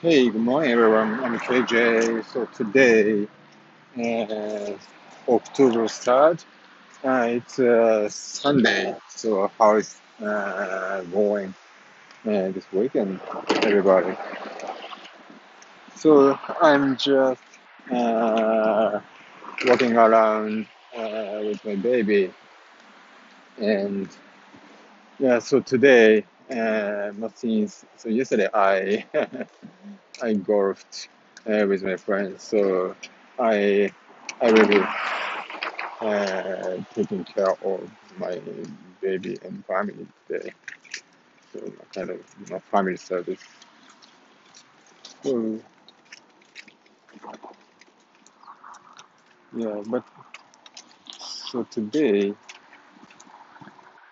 Hey, good morning, everyone. I'm KJ. So today, uh, October 3rd, uh, it's uh, Sunday. So how is uh, going uh, this weekend, everybody? So I'm just uh, walking around uh, with my baby, and yeah. So today, uh, not since so yesterday, I I golfed uh, with my friends. So I I really uh, taking care of my baby and family today. So kind of my family service. So yeah, but so today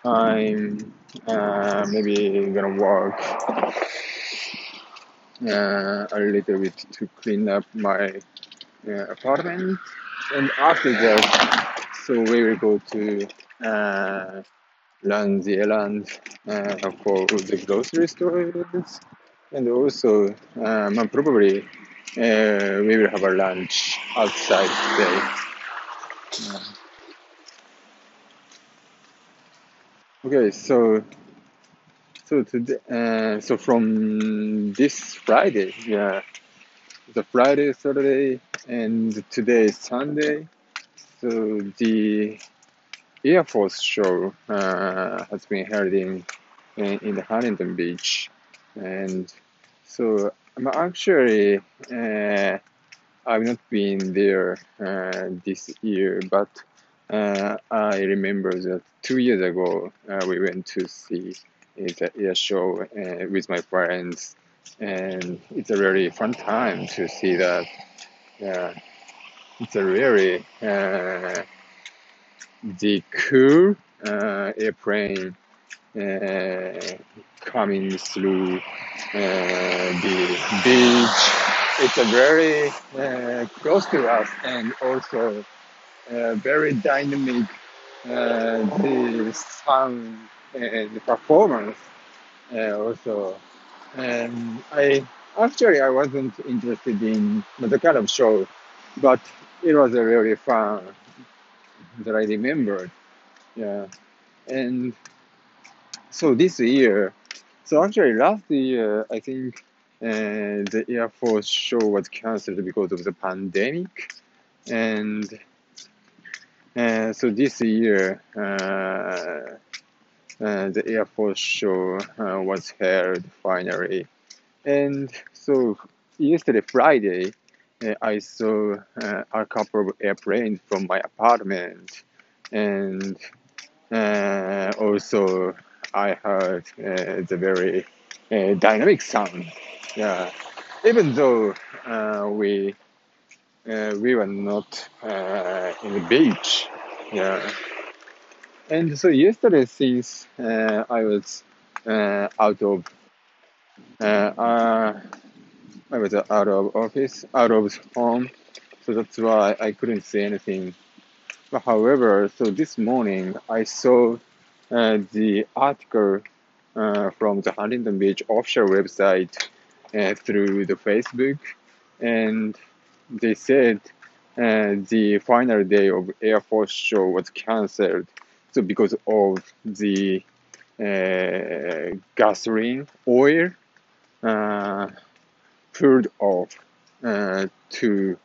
I'm uh, maybe gonna work uh, a little bit to clean up my uh, apartment, and after that, so we will go to uh, errand uh, for the grocery stores, and also um, probably uh, we will have a lunch outside today. Uh, okay, so so today, uh, so from this Friday, yeah, the Friday, Saturday, and today is Sunday. So the Air Force show uh, has been held in in, the Huntington Beach, and so I'm actually uh, I've not been there uh, this year, but uh, I remember that two years ago uh, we went to see the air show uh, with my friends, and it's a really fun time to see that. It's a really uh, the cool uh, airplane uh, coming through uh, the beach. It's a very uh, close to us and also uh, very dynamic. Uh, the sound and the performance uh, also. And I actually I wasn't interested in the kind of show, but it was a really fun that I remembered. Yeah, and so this year, so actually last year, I think uh, the Air Force show was cancelled because of the pandemic, and so this year, uh, uh, the Air Force show uh, was held finally, and so yesterday Friday, uh, I saw uh, a couple of airplanes from my apartment, and uh, also I heard uh, the very uh, dynamic sound. Yeah, even though uh, we uh, we were not uh, in the beach. Yeah, and so yesterday, since uh, I was uh, out of uh, uh, I was out of office, out of home, so that's why I couldn't see anything. But however, so this morning I saw uh, the article uh, from the Huntington Beach official website uh, through the Facebook, and they said uh, the final day of Air Force show was cancelled. So because of the uh, gasoline oil uh, poured off uh, to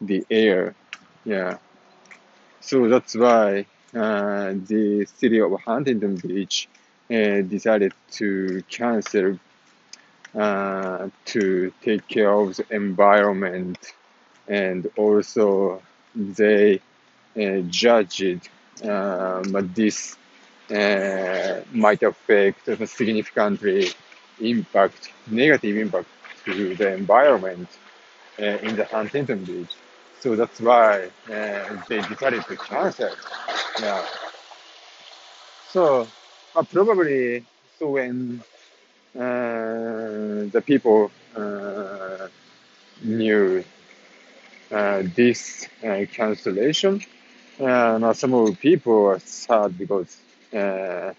the air, yeah. So that's why uh, the city of Huntington Beach uh, decided to cancel uh, to take care of the environment and also they uh, judged uh, but this uh, might affect a significantly impact negative impact to the environment uh, in the Huntington Beach. So that's why uh, they decided to cancel. Yeah. So uh, probably so when uh, the people uh, knew uh, this uh, cancellation, uh, now some of people are sad because uh,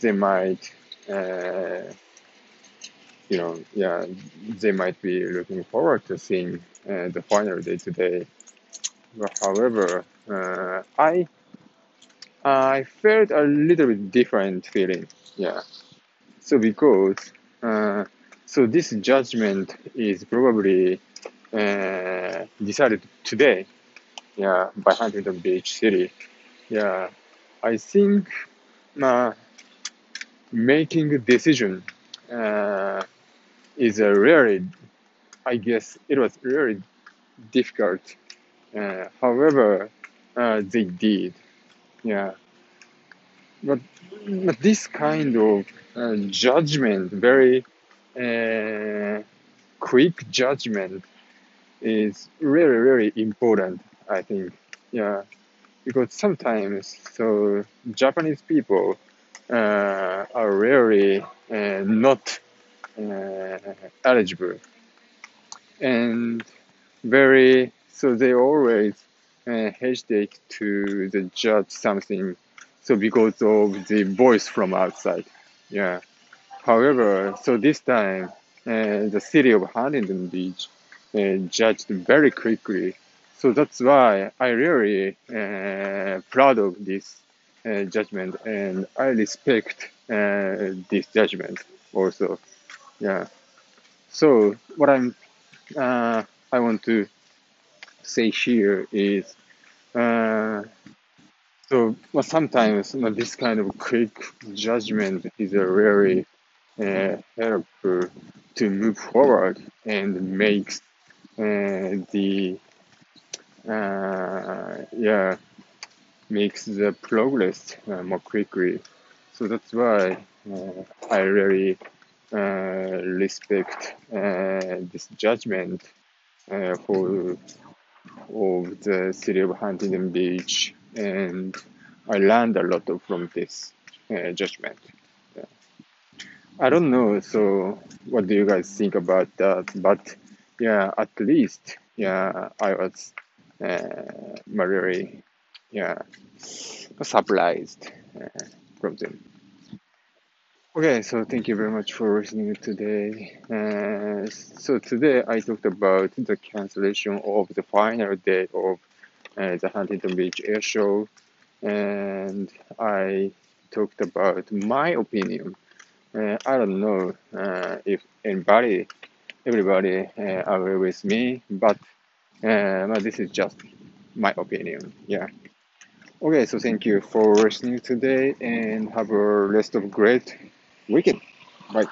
they might uh, you know, yeah, they might be looking forward to seeing uh, the final day today. However, uh, I I felt a little bit different feeling. Yeah. So because uh, so this judgment is probably uh, decided today. Yeah, by Huntington Beach City. Yeah, I think uh, making a decision uh, is a really, I guess it was really difficult. Uh, however, uh, they did. Yeah, but but this kind of uh, judgment, very uh, quick judgment, is really really important. I think. Yeah, because sometimes so Japanese people uh, are really uh, not uh, eligible and very so they always uh, hesitate to the judge something so because of the voice from outside yeah however so this time uh, the city of huntington beach judged very quickly. So that's why i really uh, proud of this uh, judgment and i respect uh, this judgment also. Yeah. So what i'm uh, i want to say here is uh, so well, sometimes you know, this kind of quick judgment is a very uh, helpful to move forward and makes the uh, yeah makes the progress uh, more quickly. So that's why uh, I really uh, respect uh, this judgment uh, for of the city of Huntington Beach, and I learned a lot from this uh, judgment. Yeah. I don't know. So, what do you guys think about that? But yeah, at least yeah, I was uh, very yeah surprised uh, from them. Okay, so thank you very much for listening today. Uh, so today I talked about the cancellation of the final day of uh, the Huntington Beach Air Show, and I talked about my opinion. Uh, I don't know uh, if anybody, everybody uh, agree with me, but uh, this is just my opinion. Yeah. Okay, so thank you for listening today, and have a rest of great weekend. Bye.